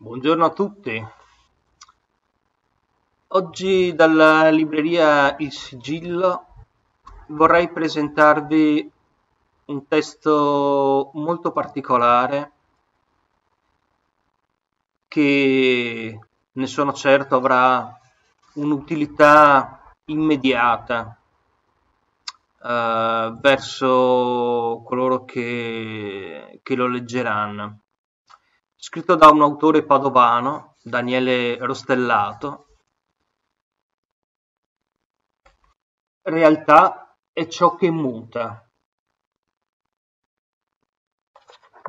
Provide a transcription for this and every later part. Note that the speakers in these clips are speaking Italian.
Buongiorno a tutti. Oggi dalla libreria Il Sigillo vorrei presentarvi un testo molto particolare che ne sono certo avrà un'utilità immediata uh, verso coloro che, che lo leggeranno. Scritto da un autore padovano, Daniele Rostellato, realtà è ciò che muta.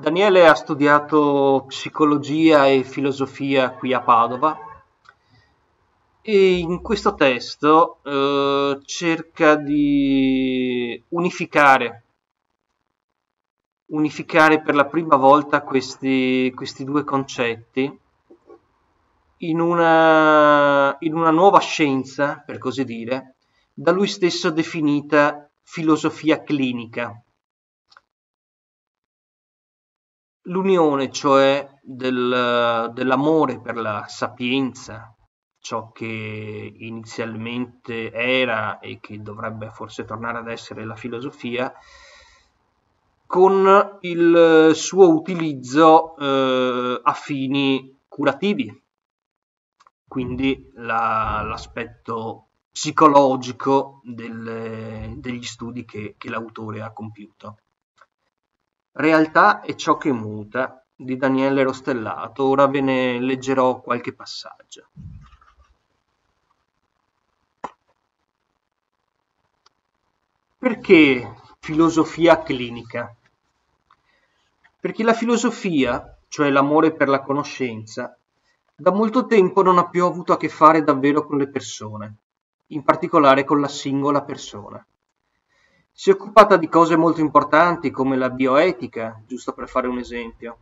Daniele ha studiato psicologia e filosofia qui a Padova e in questo testo eh, cerca di unificare, unificare per la prima volta questi, questi due concetti in una, in una nuova scienza, per così dire, da lui stesso definita filosofia clinica. L'unione, cioè, del, dell'amore per la sapienza, ciò che inizialmente era e che dovrebbe forse tornare ad essere la filosofia, con il suo utilizzo eh, a fini curativi, quindi la, l'aspetto psicologico del, degli studi che, che l'autore ha compiuto. Realtà è ciò che muta di Daniele Rostellato, ora ve ne leggerò qualche passaggio. Perché filosofia clinica? Perché la filosofia, cioè l'amore per la conoscenza, da molto tempo non ha più avuto a che fare davvero con le persone, in particolare con la singola persona. Si è occupata di cose molto importanti come la bioetica, giusto per fare un esempio,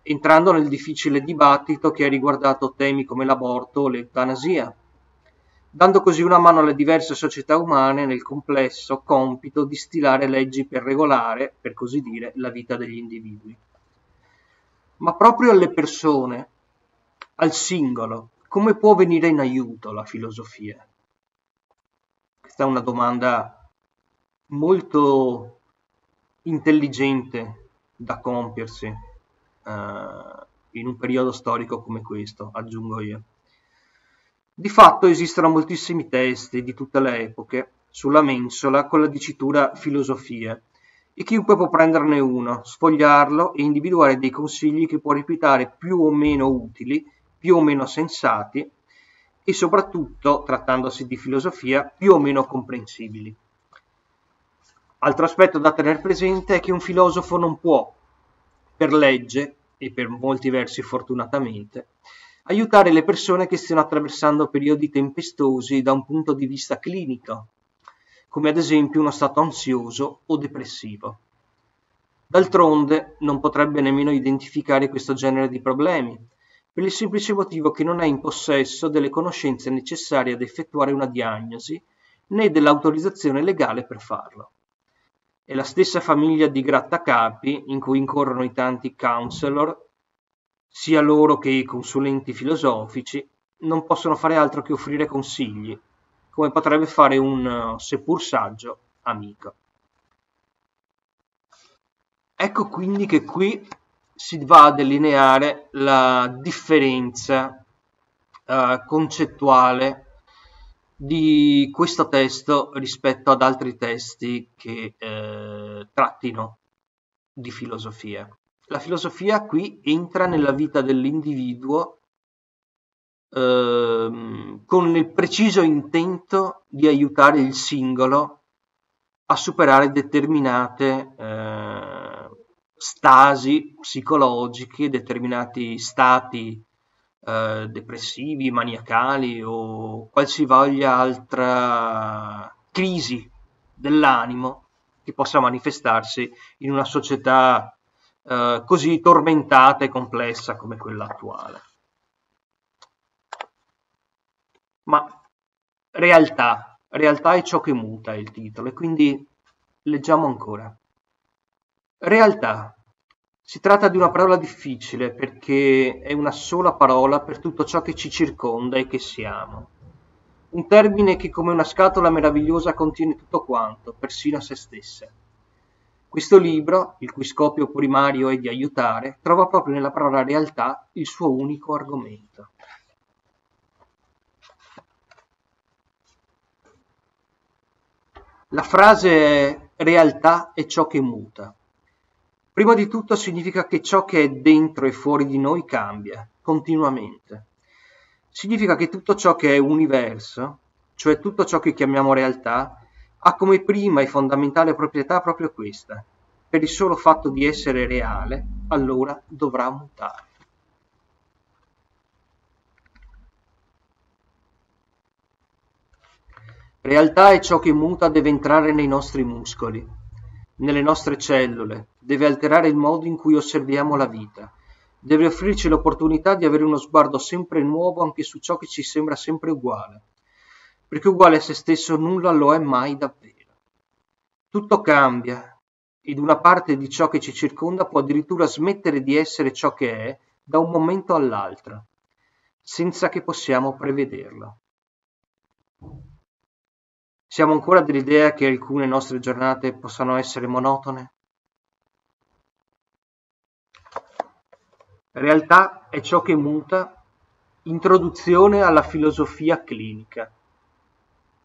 entrando nel difficile dibattito che ha riguardato temi come l'aborto o l'eutanasia, dando così una mano alle diverse società umane nel complesso compito di stilare leggi per regolare, per così dire, la vita degli individui. Ma proprio alle persone, al singolo, come può venire in aiuto la filosofia? Questa è una domanda molto intelligente da compiersi uh, in un periodo storico come questo, aggiungo io. Di fatto esistono moltissimi testi di tutte le epoche sulla mensola con la dicitura filosofia e chiunque può prenderne uno, sfogliarlo e individuare dei consigli che può reputare più o meno utili, più o meno sensati e soprattutto, trattandosi di filosofia, più o meno comprensibili. Altro aspetto da tenere presente è che un filosofo non può, per legge, e per molti versi fortunatamente, aiutare le persone che stiano attraversando periodi tempestosi da un punto di vista clinico, come ad esempio uno stato ansioso o depressivo. D'altronde non potrebbe nemmeno identificare questo genere di problemi, per il semplice motivo che non è in possesso delle conoscenze necessarie ad effettuare una diagnosi né dell'autorizzazione legale per farlo. È la stessa famiglia di grattacapi in cui incorrono i tanti counselor, sia loro che i consulenti filosofici, non possono fare altro che offrire consigli, come potrebbe fare un, seppur saggio, amico. Ecco quindi che qui si va a delineare la differenza uh, concettuale di questo testo rispetto ad altri testi che eh, trattino di filosofia. La filosofia qui entra nella vita dell'individuo eh, con il preciso intento di aiutare il singolo a superare determinate eh, stasi psicologiche, determinati stati eh, depressivi, maniacali o qualsivoglia altra crisi dell'animo che possa manifestarsi in una società eh, così tormentata e complessa come quella attuale. Ma realtà, realtà è ciò che muta il titolo e quindi leggiamo ancora. Realtà Si tratta di una parola difficile perché è una sola parola per tutto ciò che ci circonda e che siamo. Un termine che come una scatola meravigliosa contiene tutto quanto, persino se stesse. Questo libro, il cui scopo primario è di aiutare, trova proprio nella parola realtà il suo unico argomento. La frase realtà è ciò che muta. Prima di tutto significa che ciò che è dentro e fuori di noi cambia continuamente. Significa che tutto ciò che è universo, cioè tutto ciò che chiamiamo realtà, ha come prima e fondamentale proprietà proprio questa. Per il solo fatto di essere reale, allora dovrà mutare. Realtà è ciò che muta deve entrare nei nostri muscoli, nelle nostre cellule, deve alterare il modo in cui osserviamo la vita, deve offrirci l'opportunità di avere uno sguardo sempre nuovo anche su ciò che ci sembra sempre uguale, perché uguale a se stesso nulla lo è mai davvero. Tutto cambia, ed una parte di ciò che ci circonda può addirittura smettere di essere ciò che è da un momento all'altro, senza che possiamo prevederlo. Siamo ancora dell'idea che alcune nostre giornate possano essere monotone? Realtà è ciò che muta. Introduzione alla filosofia clinica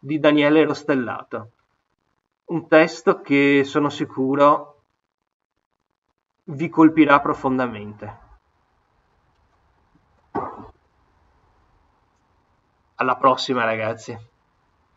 di Daniele Rostellato. Un testo che sono sicuro vi colpirà profondamente. Alla prossima ragazzi.